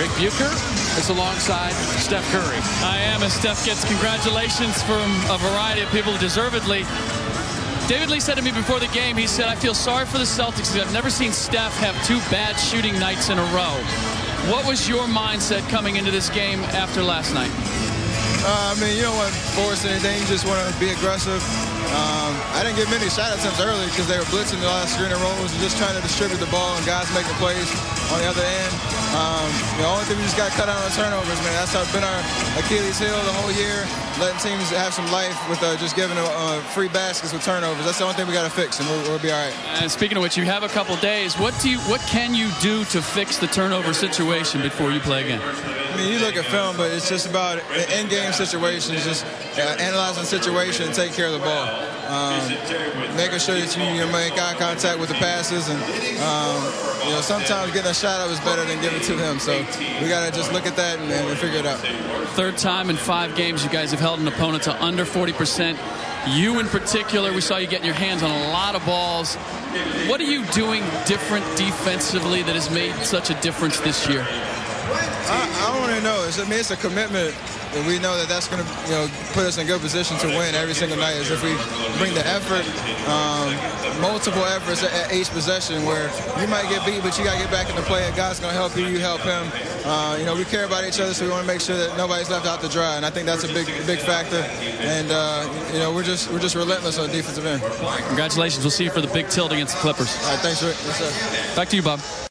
Ric Bucher is alongside Steph Curry. I am, and Steph gets congratulations from a variety of people deservedly. David Lee said to me before the game, he said, I feel sorry for the Celtics because I've never seen Steph have two bad shooting nights in a row. What was your mindset coming into this game after last night? Uh, I mean, you don't want to force anything. You just want to be aggressive. Um, I didn't get many shot attempts early because they were blitzing the last screen and rolls and just trying to distribute the ball and guys making plays on the other end. Um, the only thing we just got cut out on turnovers, man. That's been our Achilles heel the whole year, letting teams have some life with uh, just giving them uh, free baskets with turnovers. That's the only thing we got to fix, and we'll, we'll, be all right. And speaking of which, you have a couple days. What do you, what can you do to fix the turnover situation before you play again? I mean, you look at film, but it's just about in-game situations, just uh, analyzing the situation and take care of the ball. Um, making sure that you, you make eye contact with the passes, and um, you know sometimes getting a shot up is better than giving it to them. So we got to just look at that and, and figure it out. Third time in five games, you guys have held an opponent to under 40 percent. You in particular, we saw you getting your hands on a lot of balls. What are you doing different defensively that has made such a difference this year? I, I don't really know. It's, I mean, it's a commitment. And we know that that's going to you know, put us in good position to win every single night is if we bring the effort, um, multiple efforts at, at, each possession where you might get beat, but you got to get back in the play and God's going to help you, you help him. Uh, you know, we care about each other, so we want to make sure that nobody's left out to dry, and I think that's a big, big factor. And uh, you know, we're just we're just relentless on the defensive end. Congratulations. We'll see you for the big tilt against the Clippers. All right, thanks, Ric. Yes, Back to you, Bob.